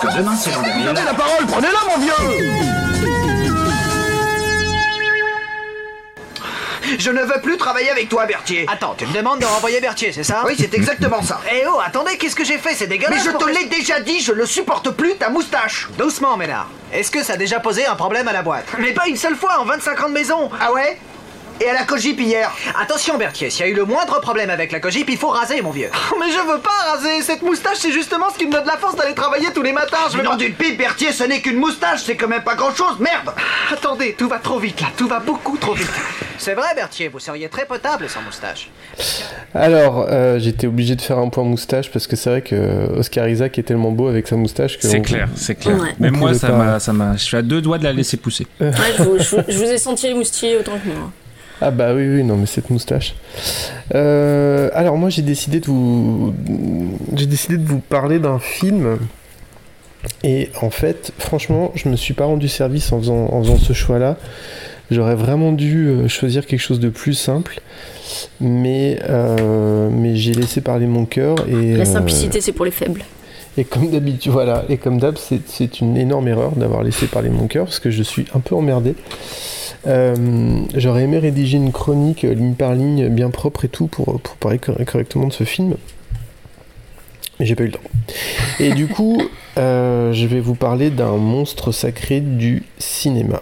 que demain c'est l'an Vous 2000. avez la parole, prenez-la, mon vieux Je ne veux plus travailler avec toi, Berthier. Attends, tu me demandes de renvoyer Berthier, c'est ça? Oui, c'est exactement ça. Eh oh, attendez, qu'est-ce que j'ai fait? C'est Mais dégueulasse je pour te l'ai déjà dit, je ne supporte plus ta moustache. Doucement, Ménard. Est-ce que ça a déjà posé un problème à la boîte? Mais pas une seule fois en 25 ans de maison Ah ouais? Et à la cogip hier Attention, Berthier, s'il y a eu le moindre problème avec la cogip, il faut raser, mon vieux. Mais je veux pas raser Cette moustache, c'est justement ce qui me donne la force d'aller travailler tous les matins Je veux Nom pas... d'une pipe, Berthier, ce n'est qu'une moustache, c'est quand même pas grand-chose, merde Attendez, tout va trop vite là, tout va beaucoup trop vite C'est vrai, Berthier, vous seriez très potable sans moustache. Alors, euh, j'étais obligé de faire un point moustache parce que c'est vrai que Oscar Isaac est tellement beau avec sa moustache que. C'est on- clair, c'est clair. Ouais. Même moi, ça m'a, ça m'a, je suis à deux doigts de la laisser pousser. Ouais, je, vous, je vous- je vous ai senti les moustillés autant que moi. Ah bah oui, oui, non, mais cette moustache. Euh, alors moi, j'ai décidé de vous, j'ai décidé de vous parler d'un film. Et en fait, franchement, je me suis pas rendu service en faisant, en faisant ce choix-là. J'aurais vraiment dû euh, choisir quelque chose de plus simple, mais euh, mais j'ai laissé parler mon cœur et La euh, simplicité, c'est pour les faibles. Et comme d'habitude, voilà, et comme d'hab, c'est- une énorme erreur d'avoir laissé parler mon cœur parce que je suis un peu emmerdé. Euh, J'aurais aimé rédiger une chronique euh, ligne par ligne, bien propre et tout, pour, parler cor- correctement de ce film. Mais j'ai pas eu le temps. Et du coup, euh, je vais vous parler d'un monstre sacré du cinéma.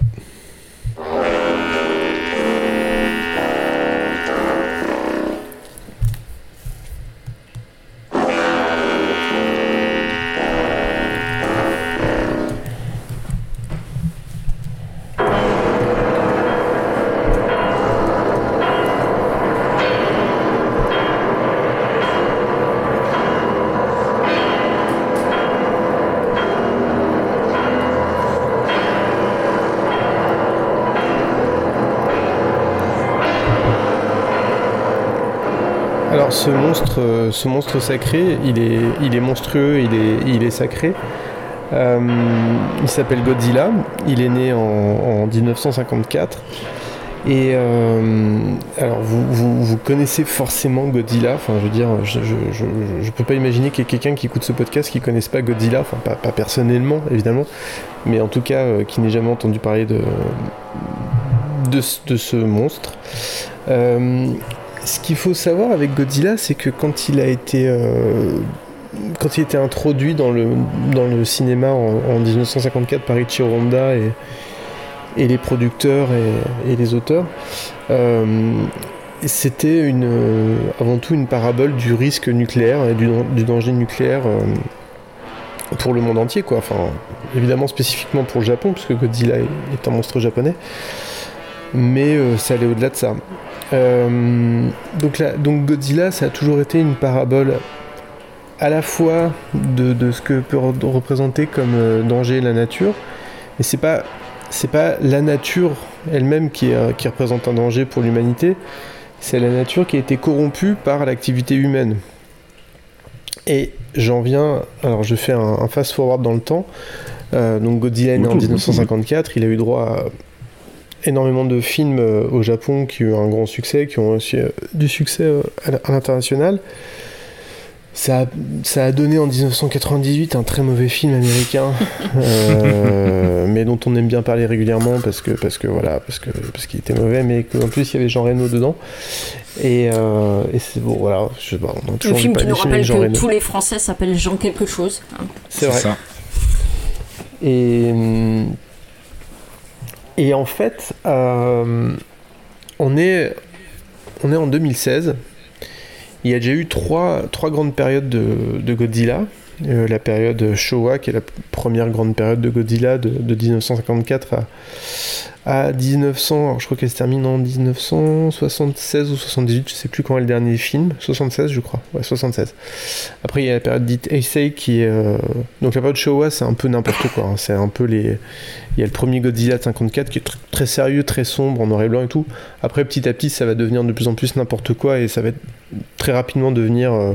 Ce monstre, euh, ce monstre sacré, il est, il est monstrueux, il est, il est sacré. Euh, il s'appelle Godzilla. Il est né en, en 1954. Et euh, alors vous, vous, connaissez forcément Godzilla. Enfin, je veux dire, je, je, peux pas imaginer qu'il y ait quelqu'un qui écoute ce podcast qui connaisse pas Godzilla. Enfin, pas, personnellement, évidemment, mais en tout cas qui n'ait jamais entendu parler de de, de ce monstre. Ce qu'il faut savoir avec Godzilla, c'est que quand il a été, euh, quand il introduit dans le, dans le cinéma en, en 1954 par Ichiro Honda et, et les producteurs et, les auteurs, euh, c'était une, euh, avant tout une parabole du risque nucléaire et du, dan- du danger nucléaire pour le monde entier. Quoi. Enfin, évidemment spécifiquement pour le Japon, puisque Godzilla est, est un monstre japonais. Mais ça allait au-delà de ça. Euh, donc, là, donc Godzilla, ça a toujours été une parabole à la fois de, de ce que peut re- représenter comme euh, danger la nature, mais c'est pas c'est pas la nature elle-même qui, est, qui représente un danger pour l'humanité, c'est la nature qui a été corrompue par l'activité humaine. Et j'en viens, alors je fais un, un fast-forward dans le temps. Euh, donc Godzilla est né en 1954, il a eu droit à énormément de films euh, au Japon qui ont eu un grand succès, qui ont aussi euh, du succès euh, à l'international. Ça a, ça a donné en 1998 un très mauvais film américain, euh, mais dont on aime bien parler régulièrement parce que parce que voilà parce que parce qu'il était mauvais, mais qu'en plus il y avait Jean Reno dedans. Et, euh, et c'est bon voilà, je sais pas, on a Le film pas qui nous rappelle Jean que Reno. tous les Français s'appellent Jean quelque chose. hein. C'est vrai. ça. Et, et en fait, euh, on, est, on est en 2016. Il y a déjà eu trois, grandes périodes de, de Godzilla. Euh, la période Showa, qui est la première grande période de Godzilla de, de 1954 à, à 1900. Alors je crois qu'elle se termine en 1976 ou 78, je sais plus quand est le dernier film. 76, je crois. Ouais, 76. Après, il y a la période dite Heisei qui est. euh, Donc, la période Showa, c'est un peu n'importe quoi. hein. C'est un peu les. Il y a le premier Godzilla de 54 qui est tr- très sérieux, très sombre, en noir et blanc et tout. Après, petit à petit, ça va devenir de plus en plus n'importe quoi et ça va être très rapidement devenir. euh,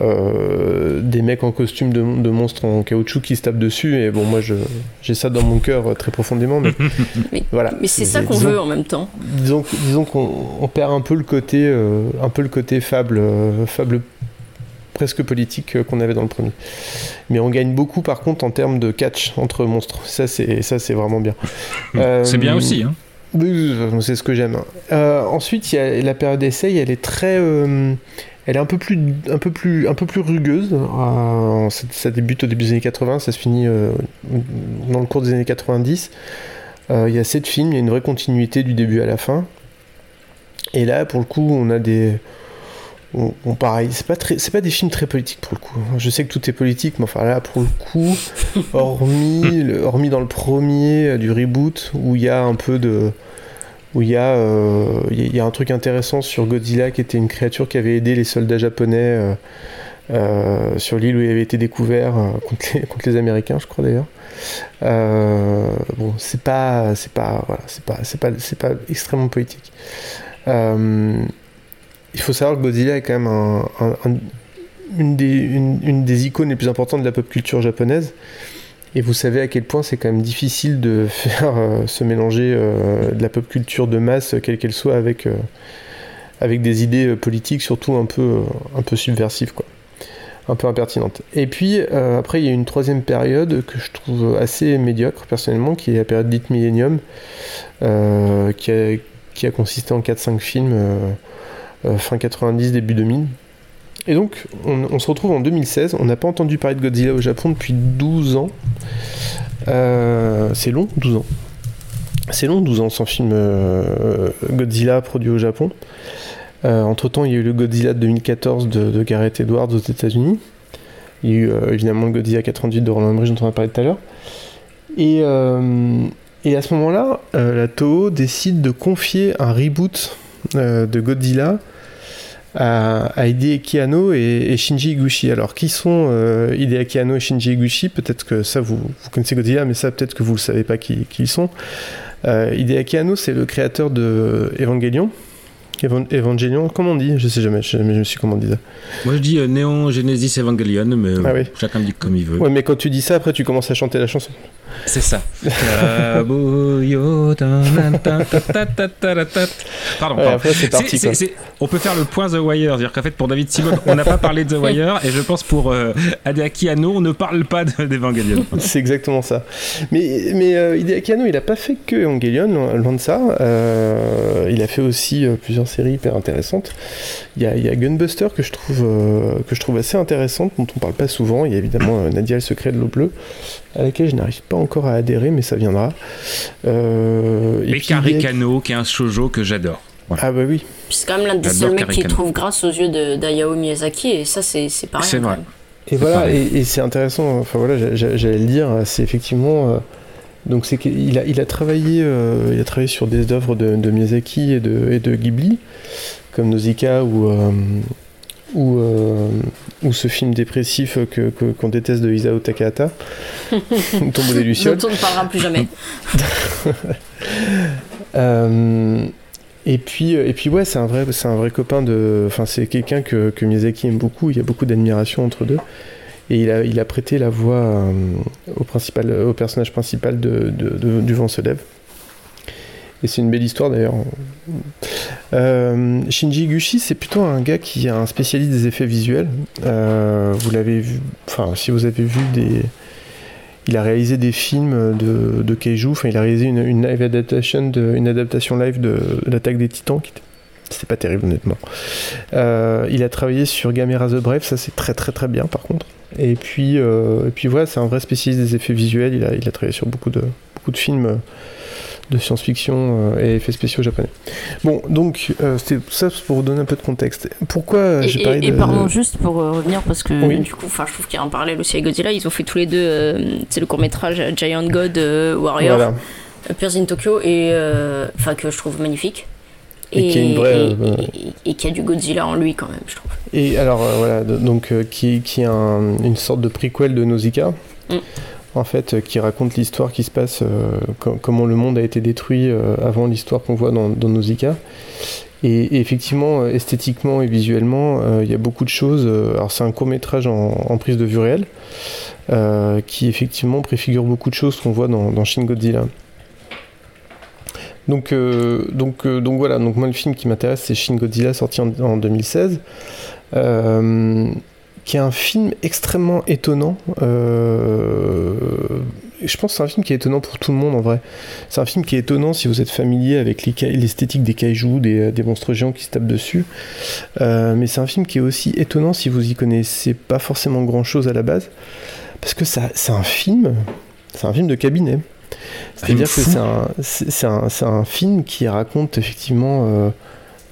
euh, des mecs en costume de, de monstres en caoutchouc qui se tapent dessus et bon moi j'ai ça dans mon cœur euh, très profondément mais Mais, voilà mais c'est ça qu'on veut en même temps. disons, disons qu'on on perd un peu le côté, euh, un peu le côté fable, euh, fable presque politique euh, qu'on avait dans le premier. Mais on gagne beaucoup par contre en termes de catch entre monstres. Ça c'est ça c'est vraiment bien. Euh, C'est bien aussi. Hein. c'est ce que j'aime. Euh, ensuite, il y a la période d'essai, elle est très, euh, elle est un peu plus, un peu plus, un peu plus rugueuse. Euh, ça, débute au début des années 80, ça se finit euh, dans le cours des années 90. Euh, il y a sept films, il y a une vraie continuité du début à la fin. Et là, pour le coup, on a des, on, on- pareil, c'est pas très, c'est pas des films très politiques pour le coup. Je sais que tout est politique, mais enfin là, pour le coup, hormis, hormis dans le premier du reboot où il y a un peu de, où il y a, euh, y a- un truc intéressant sur Godzilla qui était une créature qui avait aidé les soldats japonais euh, euh, sur l'île où il avait été découvert contre, les, Américains, je crois d'ailleurs. Bon, c'est pas, c'est pas, voilà, c'est pas, c'est pas, c'est pas extrêmement politique. Euh, il faut savoir que Godzilla est quand même un- un- un- une, des, une des icônes les plus importantes de la pop culture japonaise. Et vous savez à quel point c'est quand même difficile de faire euh, se mélanger euh, de la pop culture de masse, quelle qu'elle soit, avec, euh, avec des idées euh, politiques, surtout un peu, euh, un peu subversives, quoi. Un peu impertinentes. Et puis, euh, après, il y a une troisième période que je trouve assez médiocre, personnellement, qui est la période dite Millennium, euh, qui, a, qui a consisté en 4-5 films euh, euh, fin 90, début 2000. Et donc, on, se retrouve en 2016. On n'a pas entendu parler de Godzilla au Japon depuis 12 ans. Euh, c'est long, 12 ans. C'est long, 12 ans sans film euh, Godzilla produit au Japon. Euh, entre-temps, il y a eu le Godzilla de 2014 de, Gareth Edwards aux États-Unis. Il y a eu évidemment le Godzilla 88 de Roland Emmerich dont on a parlé tout à l'heure. Et, et à ce moment-là, la Toho décide de confier un reboot de Godzilla à, à Hideaki et, Shinji Higuchi. Alors, qui sont euh, Hideaki et Shinji Higuchi Peut-être que ça, vous, vous connaissez Godzilla, mais ça, peut-être que vous ne savez pas qui, qui ils sont. Euh, c'est le créateur de Evangelion. Evan- Evangelion, comment on dit? Je sais jamais, je, je me suis comment on dit ça. Moi je dis euh, Néon Genesis Evangelion, mais euh, Ah oui. chacun dit comme il veut. Ouais, mais quand tu dis ça, après tu commences à chanter la chanson. C'est ça. Pardon, Ouais, après c'est parti. On peut faire le point The Wire, c'est-à-dire qu'en fait pour David Simon, on n'a pas parlé de The Wire, et je pense pour euh, Anno, on ne parle pas de- d'Evangelion. C'est exactement ça. Mais, mais euh, Hideaki Anno, il a pas fait que Evangelion, loin de ça. Euh, il a fait aussi plusieurs séries hyper intéressantes. Il y a, il y a Gunbuster que je, trouve, euh, que je trouve assez intéressante, dont on parle pas souvent. Il y a évidemment euh, Nadia le secret de l'eau bleue, à laquelle je n'arrive pas encore à adhérer, mais ça viendra. Euh, et Karikano, qui est un shoujo que j'adore. Voilà. Ah bah oui, c'est quand même l'un des seuls mecs qui trouve grâce aux yeux d'Ayao Miyazaki, et ça, c'est pas rien. C'est vrai. Et voilà, pareil. et, et c'est intéressant, enfin voilà, j'a- j'a- j'allais le dire, c'est effectivement. Donc c'est qu'il a, il a, travaillé, euh, il a travaillé sur des œuvres de, de Miyazaki et de, et de Ghibli, comme Nausicaa ou, euh, ou, euh, ou ce film dépressif que, que- qu'on déteste de Isao Takahata, Tombeau des Lucioles. Dont on ne parlera plus jamais. Et puis, et puis ouais, c'est un vrai, c'est un vrai copain de, enfin c'est quelqu'un que, que Miyazaki aime beaucoup. Il y a beaucoup d'admiration entre deux. Et il a, prêté la voix euh, au principal, au personnage principal de, du vent se lève. Et c'est une belle histoire d'ailleurs. Euh, Shinji Higuchi, c'est plutôt un gars qui est un spécialiste des effets visuels. Euh, vous l'avez vu, enfin si vous avez vu des, il a réalisé des films de, de Keiju, enfin il a réalisé une, une live adaptation, de, une adaptation live de, de l'attaque des Titans, qui était, c'était pas terrible honnêtement. Euh, il a travaillé sur Gamera the Brave, ça c'est très très très bien par contre. Et puis, euh, et puis voilà, c'est un vrai spécialiste des effets visuels, il a, il a travaillé sur beaucoup de, beaucoup de films euh, de science-fiction et effets spéciaux japonais. Bon, donc euh, c'était ça pour vous donner un peu de contexte. Pourquoi Et, j'ai et- parlé et de... pardon, juste pour euh, revenir, parce que Oui. du coup, je trouve qu'il y a un parallèle aussi avec Godzilla. Ils ont fait tous les deux, euh, c'est le court métrage Giant God Warrior, Voilà. Pierce in Tokyo, et enfin que je trouve magnifique. Et qui a une vraie, et- euh, et- qui a du Godzilla en lui quand même, je trouve. Et alors euh, voilà, donc euh, qui, qui est un- une sorte de prequel de Nausicaa, Mm. en fait, qui raconte l'histoire qui se passe, euh, co- comment le monde a été détruit euh, avant l'histoire qu'on voit dans, dans Nausicaa. Et, et effectivement, esthétiquement et visuellement, euh, il y a beaucoup de choses. alors c'est un court métrage en, en prise de vue réelle, qui effectivement préfigure beaucoup de choses qu'on voit dans, dans Shin Godzilla. Donc, euh, donc, euh, donc voilà, donc moi le film qui m'intéresse c'est Shin Godzilla sorti en, en 2016, euh, qui est un film extrêmement étonnant. Je pense que c'est un film qui est étonnant pour tout le monde en vrai. C'est un film qui est étonnant si vous êtes familier avec l'esthétique des kaijus, des, monstres géants qui se tapent dessus. Mais c'est un film qui est aussi étonnant si vous y connaissez pas forcément grand chose à la base. Parce que c'est un film, c'est un film de cabinet. C'est-à-dire que c'est un, un, un, film qui raconte effectivement euh,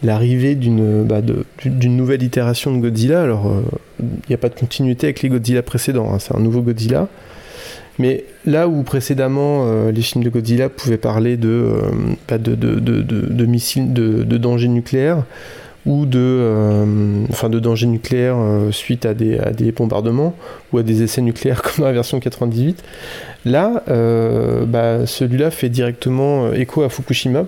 l'arrivée d'une bah, nouvelle itération de Godzilla. Alors, il euh, n'y a pas de continuité avec les Godzilla précédents, hein. c'est un nouveau Godzilla. Mais là où précédemment euh, les films de Godzilla pouvaient parler de, bah, de, de, de, missiles, de, dangers nucléaires, ou de, enfin de dangers nucléaires suite à des, bombardements ou à des essais nucléaires comme dans la version 98. Là, bah, celui-là fait directement écho à Fukushima,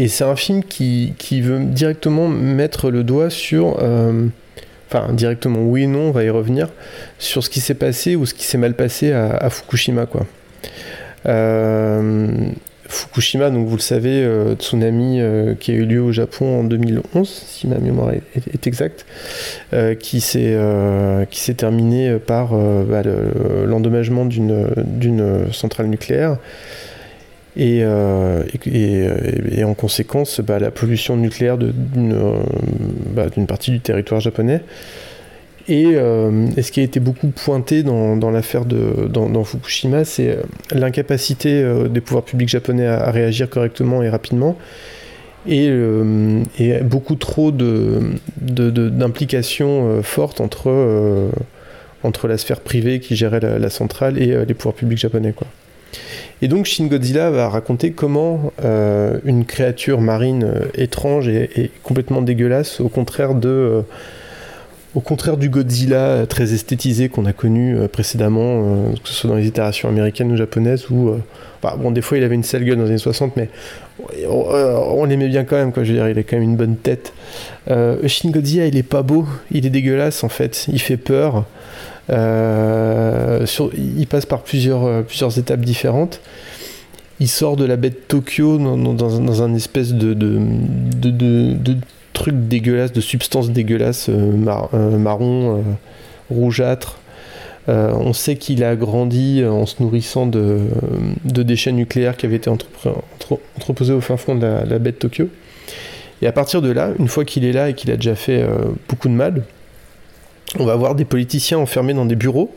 et c'est un film qui, veut directement mettre le doigt sur. Euh, enfin, directement, oui et non, on va y revenir. Sur ce qui s'est passé ou ce qui s'est mal passé à, Fukushima, quoi. Euh, Fukushima, donc vous le savez, euh, tsunami qui a eu lieu au Japon en 2011, si ma mémoire est, exacte, qui s'est qui s'est terminé par bah, l'endommagement d'une centrale nucléaire euh, et, en conséquence bah, la pollution nucléaire euh, bah, d'une partie du territoire japonais. Euh, et, ce qui a été beaucoup pointé dans, l'affaire de dans, Fukushima, c'est l'incapacité des pouvoirs publics japonais à, réagir correctement et rapidement, et, beaucoup trop d'implications fortes entre, entre la sphère privée qui gérait la, centrale et les pouvoirs publics japonais. Et donc Shin Godzilla va raconter comment euh, une créature marine euh, étrange et, complètement dégueulasse, au contraire de... Euh, au contraire du Godzilla très esthétisé qu'on a connu précédemment, que ce soit dans les itérations américaines ou japonaises, où, bah, bon, des fois il avait une sale gueule dans les années 60, mais on, l'aimait bien quand même, quoi. Je veux dire, il a quand même une bonne tête. Shin Godzilla, il est pas beau, il est dégueulasse en fait, il fait peur. Euh, il passe par plusieurs, euh, plusieurs étapes différentes. Il sort de la baie de Tokyo dans, un espèce de, truc dégueulasse, de substance dégueulasse euh, marron, rougeâtre. on sait qu'il a grandi en se nourrissant de, déchets nucléaires qui avaient été entreposés au fin fond de la, baie de Tokyo. Et à partir de là, une fois qu'il est là et qu'il a déjà fait beaucoup de mal, on va voir des politiciens enfermés dans des bureaux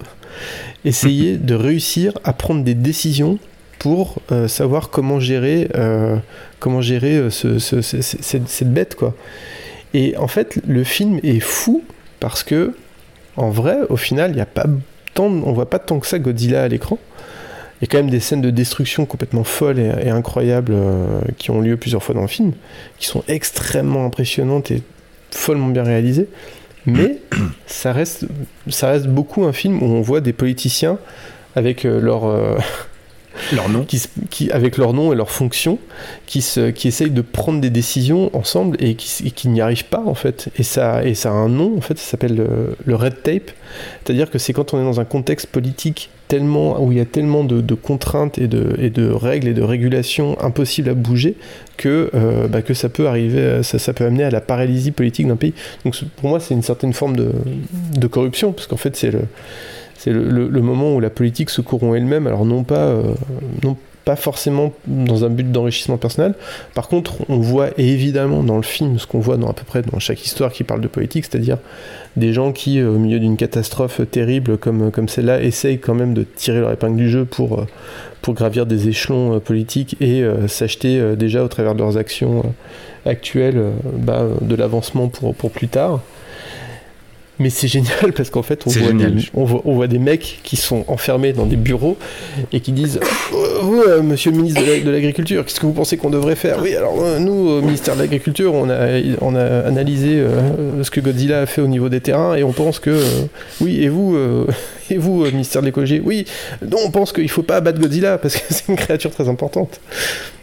essayer de réussir à prendre des décisions pour euh, savoir comment gérer, euh, comment gérer euh, cette, bête quoi. Et en fait, le film est fou parce que, en vrai, au final, il y a pas tant, on voit pas tant que ça Godzilla à l'écran. Il y a quand même des scènes de destruction complètement folles et, incroyables qui ont lieu plusieurs fois dans le film, qui sont extrêmement impressionnantes et follement bien réalisées. Mais ça reste, ça reste beaucoup un film où on voit des politiciens avec leur, leur nom. Qui, avec leur nom et leur fonction, qui, qui essayent de prendre des décisions ensemble et qui, qui n'y arrivent pas en fait. Et ça, et ça a un nom en fait, ça s'appelle le, red tape. C'est-à-dire que c'est quand on est dans un contexte politique tellement, où il y a tellement de, contraintes et de, et de, règles et de régulations impossibles à bouger que, euh, bah, que ça peut arriver, ça, ça, peut amener à la paralysie politique d'un pays. Donc pour moi, c'est une certaine forme de, de corruption, parce qu'en fait, c'est le c'est le, moment où la politique se corrompt elle-même, alors non pas, euh, non pas forcément dans un but d'enrichissement personnel. Par contre, on voit évidemment dans le film ce qu'on voit dans à peu près dans chaque histoire qui parle de politique, c'est-à-dire des gens qui, euh, au milieu d'une catastrophe terrible comme, celle-là, essayent quand même de tirer leur épingle du jeu pour, euh, gravir des échelons politiques et s'acheter déjà au travers de leurs actions actuelles bah, de l'avancement pour, pour plus tard. Mais c'est génial parce qu'en fait, on voit, des, on, voit, des, mecs qui sont enfermés dans des bureaux et qui disent euh, Vous, euh, monsieur le ministre de l'Agriculture, qu'est-ce que vous pensez qu'on devrait faire? Oui, alors euh, nous, au ministère de l'Agriculture, on a, on a analysé ce que Godzilla a fait au niveau des terrains et on pense que. oui, et vous, et vous ministère de l'Écologie Oui, non, on pense qu'il ne faut pas abattre Godzilla parce que c'est une créature très importante.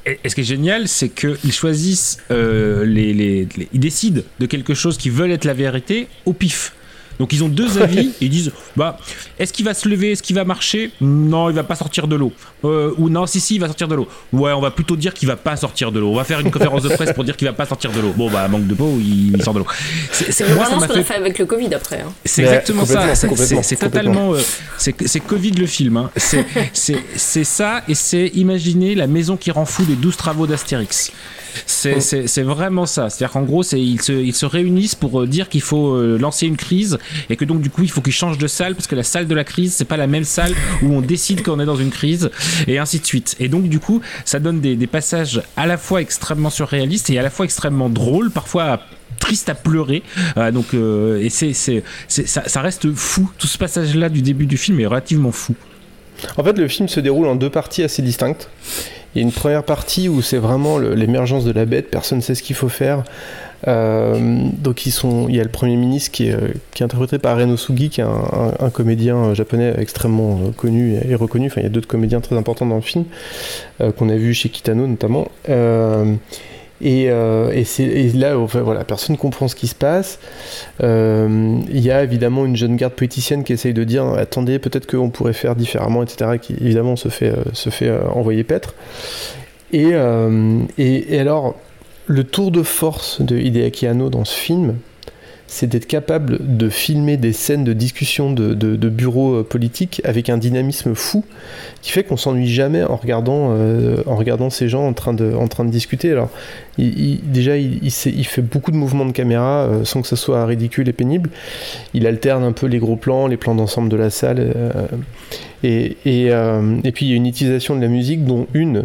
Et, ce qui est génial, c'est qu'ils choisissent, les, les, ils décident de quelque chose qui veulent être la vérité au pif. Donc ils ont deux avis. ils disent bah, est-ce qu'il va se lever Est-ce qu'il va marcher? Non, il va pas sortir de l'eau. Euh, ou non, si, si, il va sortir de l'eau. Ouais, on va plutôt dire qu'il va pas sortir de l'eau. On va faire une conférence de presse pour dire qu'il va pas sortir de l'eau. Bon, bah, manque de peau, il, sort de l'eau. C'est vraiment ce qu'on a fait avec le Covid après. Hein. C'est exactement ça. C'est totalement. Euh, c'est Covid le film. Hein. C'est ça, et c'est imaginer la maison qui rend fou des 12 travaux d'Astérix. C'est vraiment ça. C'est-à-dire qu'en gros, ils se, ils se réunissent pour euh, dire qu'il faut euh, lancer une crise et que donc du coup, il faut qu'ils changent de salle parce que la salle de la crise, c'est pas la même salle où on décide qu'on est dans une crise et ainsi de suite. Et donc du coup, ça donne des, des passages à la fois extrêmement surréalistes et à la fois extrêmement drôles, parfois triste à pleurer. Euh, donc, et c'est, ça, ça, reste fou. Tout ce passage-là du début du film est relativement fou. En fait, le film se déroule en deux parties assez distinctes. Il y a une première partie où c'est vraiment l'émergence de la bête, personne ne sait ce qu'il faut faire. Euh, donc ils sont, il y a le premier ministre qui est, euh, qui est interprété par Ren Osugi, qui est un, comédien euh, japonais extrêmement connu et reconnu. Enfin, il y a d'autres comédiens très importants dans le film qu'on a vu chez Kitano notamment. Et, euh, et, et, là, enfin, voilà, personne ne comprend ce qui se passe. Euh, il y a évidemment une jeune garde politicienne qui essaye de dire attendez, peut-être qu'on pourrait faire différemment, etc. Qui évidemment se fait, euh, se fait envoyer paître. Et, et, alors, le tour de force de Hideaki Anno dans ce film, c'est d'être capable de filmer des scènes de discussion de, de, bureaux euh, politiques avec un dynamisme fou qui fait qu'on s'ennuie jamais en regardant, euh, en regardant ces gens en train de, en train de discuter. Alors, il, déjà, il, il, fait beaucoup de mouvements de caméra euh, sans que ce soit ridicule et pénible. Il alterne un peu les gros plans, les plans d'ensemble de la salle. et, et, et, puis il y a une utilisation de la musique, dont une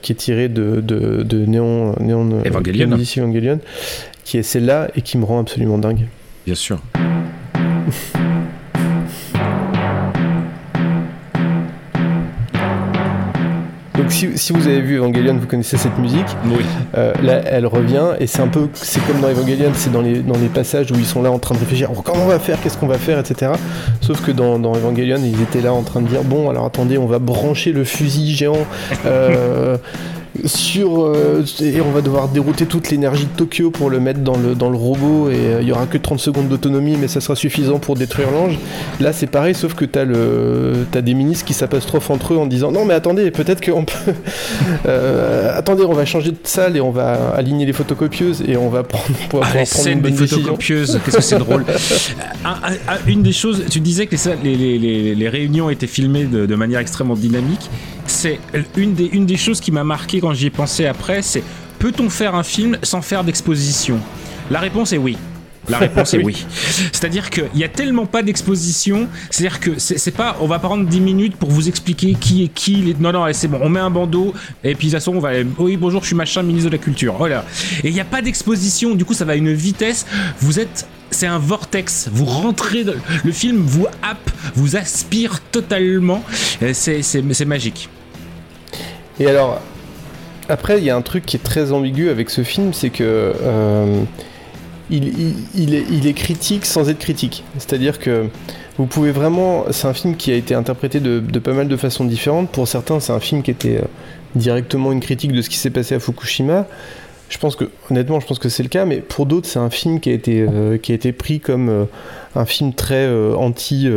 qui est tirée de, de, de Néon, Néon Evangelion qui est celle-là et qui me rend absolument dingue. Bien sûr. Donc si, si, vous avez vu Evangelion, vous connaissez cette musique. Oui. Euh, là, elle revient et c'est un peu, c'est comme dans Evangelion, c'est dans les, dans les passages où ils sont là en train de réfléchir, oh, comment on va faire, qu'est-ce qu'on va faire, etc. Sauf que dans, dans, Evangelion, ils étaient là en train de dire, bon, alors attendez, on va brancher le fusil géant. Euh, sur euh, et on va devoir dérouter toute l'énergie de Tokyo pour le mettre dans le, dans le robot et euh, il y aura que 30 secondes d'autonomie mais ça sera suffisant pour détruire l'ange. Là c'est pareil sauf que t'as le as des ministres qui s'apostrophent entre eux en disant non mais attendez peut-être qu'on peut euh, attendez on va changer de salle et on va aligner les photocopieuses et on va prendre pour, ah, prendre une bonne des photocopieuses qu'est-ce que c'est drôle. une des choses tu disais que les, les, les, les réunions étaient filmées de, de manière extrêmement dynamique c'est une des, une des choses qui m'a marqué quand j'y ai pensé après, c'est peut-on faire un film sans faire d'exposition? La réponse est oui. La réponse est oui. C'est-à-dire qu'il y a tellement pas d'exposition, c'est-à-dire que c'est pas, on va prendre 10 minutes pour vous expliquer qui est qui. Non, non, c'est bon, on met un bandeau et puis de toute façon, on va. Oui, bonjour, je suis machin, ministre de la Culture. Voilà. Et il n'y a pas d'exposition, du coup, ça va à une vitesse. Vous êtes c'est un vortex. Vous rentrez, le film vous happe, vous aspire totalement. C'est magique. Et alors, après, il y a un truc qui est très ambigu avec ce film, c'est que euh, il, est, critique sans être critique. C'est-à-dire que vous pouvez vraiment. C'est un film qui a été interprété de, pas mal de façons différentes. Pour certains, c'est un film qui était euh, directement une critique de ce qui s'est passé à Fukushima. Je pense que, honnêtement, je pense que c'est le cas, mais pour d'autres, c'est un film qui a été, euh, qui a été pris comme euh, un film très euh, anti,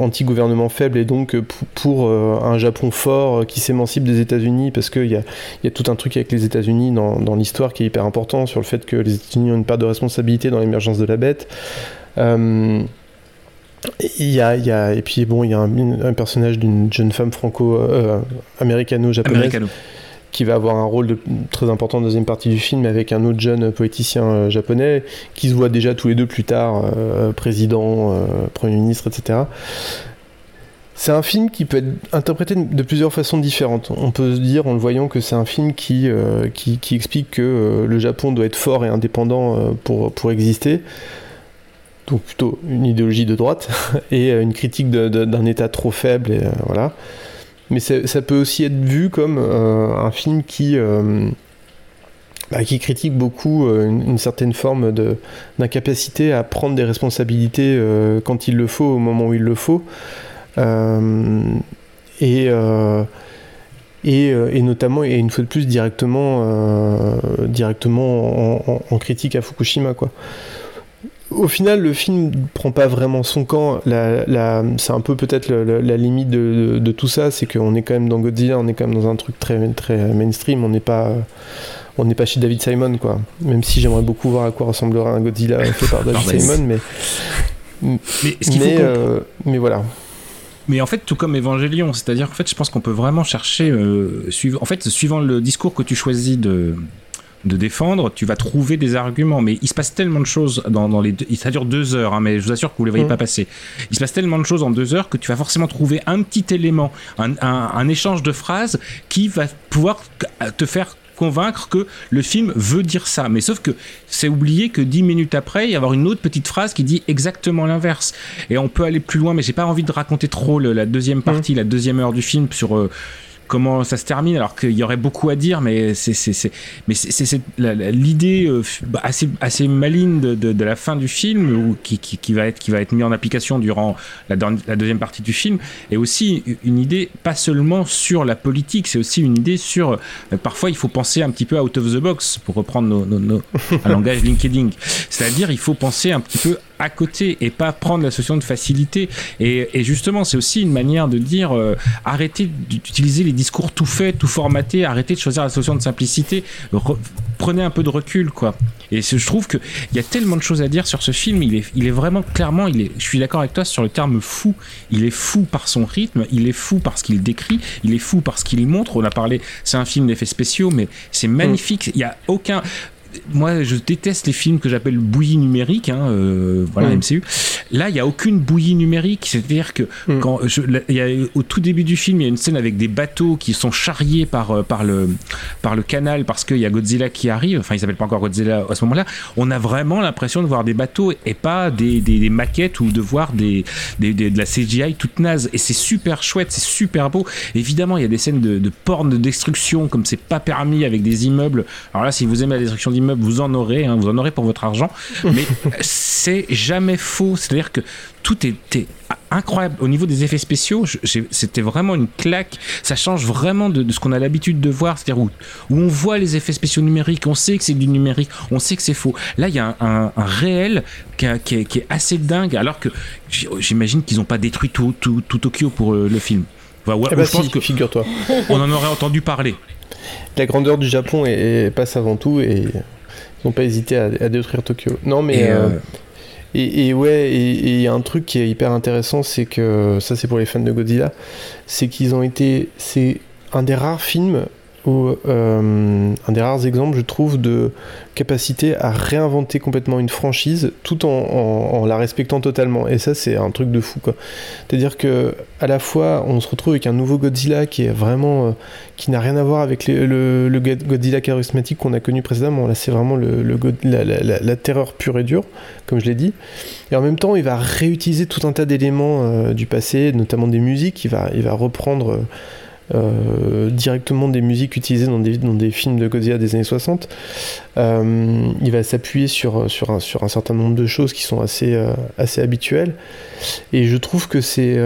anti-gouvernement faible et donc pour, un Japon fort qui s'émancipe des États-Unis parce qu'il y a, y a tout un truc avec les États-Unis dans, dans l'histoire qui est hyper important sur le fait que les États-Unis ont une part de responsabilité dans l'émergence de la bête. Il y a, y a, et puis bon, il y a un, personnage d'une jeune femme franco-américano-japonaise qui va avoir un rôle très important dans la deuxième partie du film avec un autre jeune poéticien euh, japonais qui se voit déjà tous les deux plus tard euh, président, euh, premier ministre, etc. C'est un film qui peut être interprété de plusieurs façons différentes. On peut se dire en le voyant que c'est un film qui, qui, explique que le Japon doit être fort et indépendant pour, pour exister. Donc plutôt une idéologie de droite et une critique d'un État trop faible. Voilà mais ça peut aussi être vu comme euh, un film qui, euh, bah, qui critique beaucoup euh, une, certaine forme d'incapacité à prendre des responsabilités quand il le faut, au moment où il le faut. et, et, notamment, et une fois de plus, directement, directement en, en, critique à Fukushima. Quoi au final, le film prend pas vraiment son camp. La, la, c'est un peu peut-être la limite de, de, tout ça, c'est qu'on est quand même dans Godzilla, on est quand même dans un truc très, très mainstream. On n'est pas, on n'est pas chez David Simon, quoi. Même si j'aimerais beaucoup voir à quoi ressemblera un Godzilla fait par David Simon, mais mais, mais, euh, mais voilà. Mais en fait, tout comme Evangelion, c'est-à-dire qu'en fait, je pense qu'on peut vraiment chercher, euh, en fait, suivant le discours que tu choisis de, de défendre, tu vas trouver des arguments. Mais il se passe tellement de choses dans, dans les deux, ça dure deux heures, hein, mais je vous assure que vous ne les voyez mmh. pas passer. Il se passe tellement de choses en deux heures que tu vas forcément trouver un petit élément, un, un échange de phrases qui va pouvoir te faire convaincre que le film veut dire ça. Mais sauf que c'est oublié que dix minutes après, il y a avoir une autre petite phrase qui dit exactement l'inverse. Et on peut aller plus loin, mais j'ai pas envie de raconter trop la deuxième partie, mmh. la deuxième heure du film sur. Euh, comment ça se termine, alors qu'il y aurait beaucoup à dire, mais c'est mais c'est l'idée assez assez maligne de, de, la fin du film ou qui, qui, qui, va être qui va être mis en application durant la, la, deuxième partie du film, et aussi une idée pas seulement sur la politique, c'est aussi une idée sur euh, parfois il faut penser un petit peu out of the box pour reprendre nos, nos, un langage LinkedIn, c'est-à-dire il faut penser un petit peu à côté et pas prendre la solution de facilité. Et, justement, c'est aussi une manière de dire euh, arrêtez d'utiliser les discours tout faits, tout formatés, arrêtez de choisir la solution de simplicité, prenez un peu de recul, quoi. Et je trouve qu'il y a tellement de choses à dire sur ce film. Il est, vraiment clairement, il est, je suis d'accord avec toi sur le terme fou. Il est fou par son rythme, il est fou parce qu'il décrit, il est fou parce qu'il montre. On a parlé, c'est un film d'effets spéciaux, mais c'est magnifique. Il n'y a aucun moi, je déteste les films que j'appelle bouillie numérique, hein, euh, voilà, MCU. Mm. Là, il n'y a aucune bouillie numérique. C'est-à-dire que mm. quand y a, au tout début du film, il y a une scène avec des bateaux qui sont charriés par, euh, par, le, par le canal parce qu'il y a Godzilla qui arrive. Enfin, il s'appelle pas encore Godzilla à ce moment-là. On a vraiment l'impression de voir des bateaux et pas des, des, maquettes ou de voir des, des, de la CGI toute naze. Et c'est super chouette, c'est super beau. Évidemment, il y a des scènes de, de porn de destruction comme c'est pas permis avec des immeubles. Alors là, si vous aimez la destruction vous en aurez, hein, vous en aurez pour votre argent, mais c'est jamais faux. C'est-à-dire que tout était incroyable au niveau des effets spéciaux. C'était vraiment une claque. Ça change vraiment de, ce qu'on a l'habitude de voir, c'est-à-dire où, on voit les effets spéciaux numériques, on sait que c'est du numérique, on sait que c'est faux. Là, il y a un, réel qui, est, assez dingue, alors que j'imagine qu'ils n'ont pas détruit tout, tout, Tokyo pour euh, le film. Enfin, ouais, eh ben je pense que figure-toi. On en aurait entendu parler. La grandeur du Japon passe avant tout et ils n'ont pas hésité à, détruire Tokyo. Non, mais. Et, euh, euh, ouais, et il y a un truc qui est hyper intéressant, c'est que ça, c'est pour les fans de Godzilla, c'est qu'ils ont été. C'est un des rares films où, euh, un des rares exemples, je trouve, de capacité à réinventer complètement une franchise tout en, la respectant totalement. Et ça, c'est un truc de fou. C'est-à-dire que à la fois, on se retrouve avec un nouveau Godzilla qui est vraiment, euh, qui n'a rien à voir avec le, Godzilla charismatique qu'on a connu précédemment. Là, c'est vraiment la, terreur pure et dure, comme je l'ai dit. Et en même temps, il va réutiliser tout un tas d'éléments euh, du passé, notamment des musiques. Il va, il va reprendre euh, directement des musiques utilisées dans des, dans des films de Godzilla des années 60. Euh, il va s'appuyer sur, sur, un, sur un certain nombre de choses qui sont assez, euh, assez habituelles. Et je trouve que c'est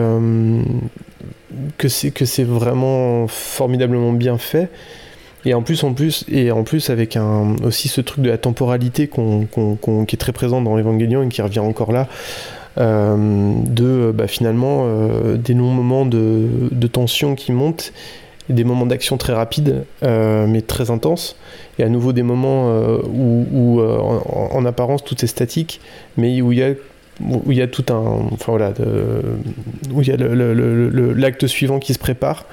que c'est que c'est vraiment formidablement bien fait. Et en plus, en plus, et en plus avec un, aussi ce truc de la temporalité qu'on, qui est très présent dans Evangelion et qui revient encore là, de bah, finalement euh, des longs moments de, tension qui montent, des moments d'action très rapides euh, mais très intenses, et à nouveau des moments où, en, apparence tout est statique, mais où il y a où il y a tout un enfin voilà où il y a l'acte suivant qui se prépare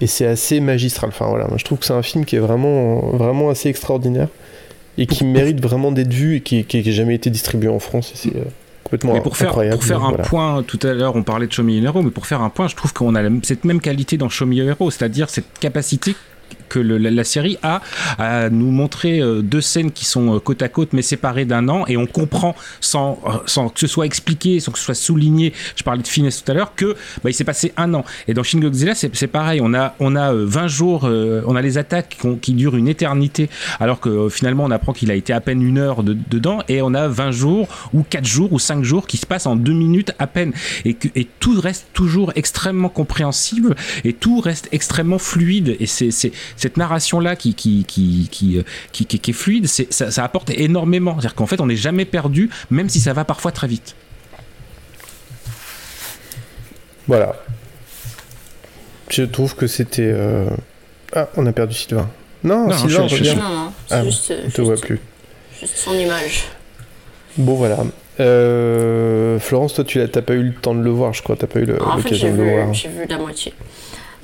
et c'est assez magistral. Enfin voilà je trouve que c'est un film qui est vraiment vraiment assez extraordinaire et qui mérite vraiment d'être vu et qui n'a jamais été distribué en France mais pour faire, pour faire un point, tout à l'heure on parlait de Show Me Hero, mais pour faire un point, je trouve qu'on a cette même qualité dans Show Me Hero, c'est-à-dire cette capacité que la, série a à nous montrer euh, deux scènes qui sont euh, côte à côte mais séparées d'un an et on comprend sans, euh, sans que ce soit expliqué, sans que ce soit souligné, je parlais de finesse tout à l'heure, que bah, il s'est passé un an. Et dans Shin Godzilla, c'est pareil, on a, on a 20 jours, on a les attaques qui, durent une éternité, alors que finalement on apprend qu'il a été à peine une heure dedans, et on a 20 jours, ou 4 jours, ou 5 jours qui se passent en 2 minutes à peine. Et, et tout reste toujours extrêmement compréhensible, et tout reste extrêmement fluide, et c'est cette narration là qui qui qui qui, qui, qui, est fluide, c'est ça, ça apporte énormément. C'est-à-dire qu'en fait, on n'est jamais perdu, même si ça va parfois très vite. Voilà. Je trouve que c'était. euh, Ah, on a perdu Sylvain. Non, Non, Sylvain, je- je- reviens. Non, non, Ah, juste, on te juste- voit plus. juste son image. Bon, voilà. Euh, Florence, toi, tu t'as pas eu le temps de le voir, je crois. T'as pas eu l'occasion de le voir. j'ai vu la moitié.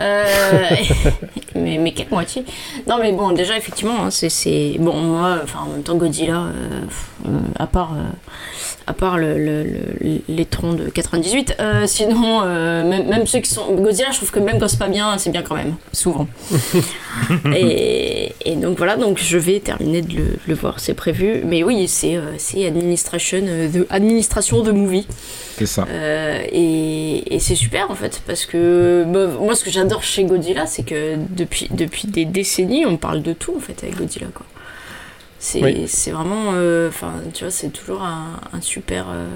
Euh, mais, mais quelle moitié Non, mais bon, déjà, effectivement, hein, c'est- c'est. Bon, moi, enfin, en même temps, Godzilla, euh, euh, à part. À part le, le- le- les troncs de 98, euh, sinon, euh, même, même ceux qui sont. Godzilla, je trouve que même quand c'est pas bien, c'est bien quand même, souvent. et, et donc voilà, donc je vais terminer de le, voir, c'est prévu. Mais oui, c'est euh, administration, euh, the, administration de movie. C'est ça. Et, et c'est super en fait parce que bah, moi ce que j'adore chez Godzilla c'est que depuis, depuis des décennies on parle de tout en fait avec Godzilla quoi. C'est Oui. c'est vraiment euh, enfin tu vois c'est toujours un, un super euh,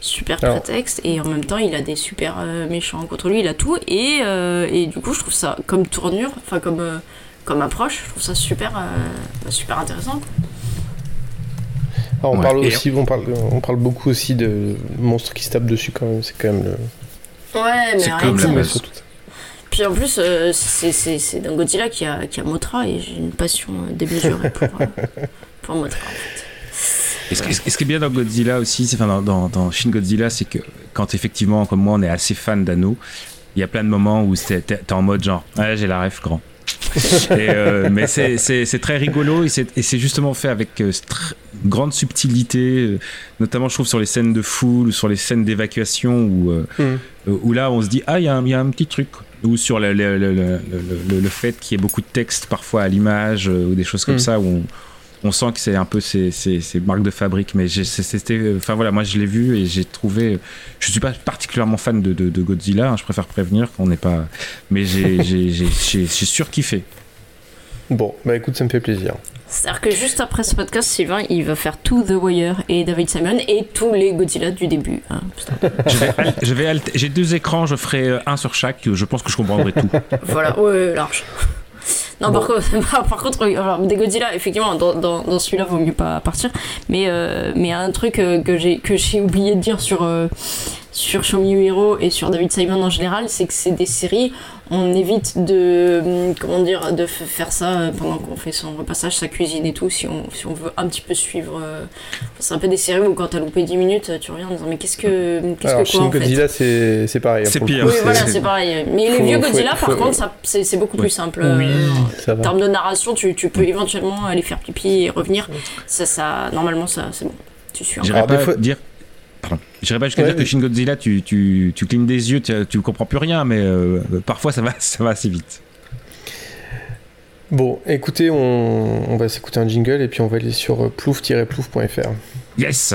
super Alors- prétexte et en même temps il a des super euh, méchants contre lui il a tout et, euh, et du coup je trouve ça comme tournure enfin comme euh, comme approche je trouve ça super euh, bah, super intéressant quoi. Ah, on, Ouais, parle aussi, on, parle, on parle beaucoup aussi de monstres qui se tapent dessus quand même. C'est quand même le. ouais mais C'est comme la ça, base. surtout- Puis en plus, euh, c'est- c'est c'est dans Godzilla qui a, qui a Motra et j'ai une passion euh, démesurée pour, euh, pour Motra en fait. Et ce, qui- ce qui est bien dans Godzilla aussi, c'est enfin dans, dans, dans Shin Godzilla, c'est que quand effectivement, comme moi, on est assez fan d'Anno, il y a plein de moments où t'es t'es en mode genre, ouais, j'ai la ref grand. Et, euh, mais c'est- c'est c'est très rigolo et c'est et c'est justement fait avec euh, grande subtilité, euh, notamment je trouve sur les scènes de foule ou sur les scènes d'évacuation où, euh, où là on se dit ah il y, a un- il y a un petit truc ou sur le, le, le, le, fait qu'il y ait beaucoup de texte parfois à l'image euh, ou des choses comme Mhm. ça où on, on sent que c'est un peu ces, ces, ces marques de fabrique mais c'était enfin voilà moi je l'ai vu et j'ai trouvé je suis pas particulièrement fan de, de, de Godzilla hein, je préfère prévenir qu'on n'est pas mais j'ai surkiffé Bon, bah écoute, ça me fait plaisir. C'est-à-dire que juste après ce podcast, Sylvain, il va faire tout The Wire et David Simon et tous les Godzilla du début. hein. je vais, j'ai deux écrans je ferai euh, un sur chaque je pense que je comprendrai tout Voilà, ouais, large. Non, par, contre, par contre, alors, des Godzilla, effectivement, dans, dans, dans celui-là, vaut mieux pas partir. Mais euh, mais un truc euh, que j'ai que j'ai oublié de dire sur euh, sur Show Me Your Hero et sur David Simon en général, c'est que c'est des séries. On évite de hum, comment dire de faire ça euh, pendant qu'on fait son repassage, sa cuisine et tout. Si on si on veut un petit peu suivre, euh, c'est un peu des séries où quand t'as loupé 10 minutes, tu reviens en disant mais qu'est-ce que qu'est-ce Alors, que quoi Shin en Godzilla, c'est c'est pareil. hein, C'est pire. oui, voilà, c'est- pareil. Mais les Faut- vieux faut- Godzilla, par faut- contre, c'est beaucoup Ouais. plus simple. Oui, Euh, ça en termes de narration, tu, tu peux éventuellement aller faire pipi et revenir. Ça, ça, normalement, ça, c'est bon. Tu suis. J'irais pas fois- dire. J'irais pas jusqu'à Ouais, dire que Shin Godzilla, tu, tu, tu clignes des yeux, tu, tu comprends plus rien, mais euh, parfois ça va, ça va assez vite. Bon, écoutez, on, on va s'écouter un jingle et puis on va aller sur euh, plouf-plouf.fr. Yes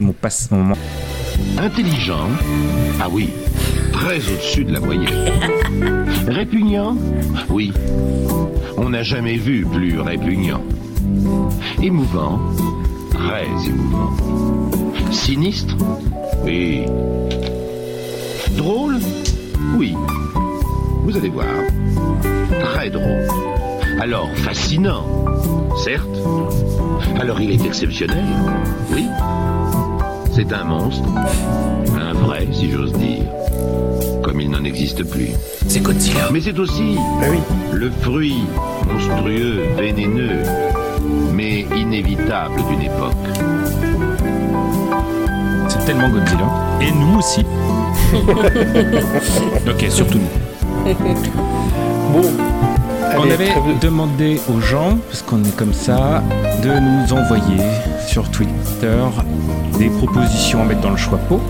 Mon passe. Mon... Intelligent Ah oui, très au-dessus de la moyenne. Répugnant Oui. On n'a jamais vu plus répugnant. Émouvant Très émouvant. Sinistre Oui. Drôle Oui. Vous allez voir. Très drôle. Alors fascinant Certes. Alors il est exceptionnel Oui. C'est un monstre. Un vrai, si j'ose dire. Comme il n'en existe plus. C'est Godzilla Mais c'est aussi Ah oui, le fruit monstrueux, vénéneux, mais inévitable d'une époque. Tellement Godzilla. Et nous aussi. ok, surtout nous. bon. On Allez, avait demandé aux gens, parce qu'on est comme ça, de nous envoyer sur Twitter des propositions à mettre dans le choix pot.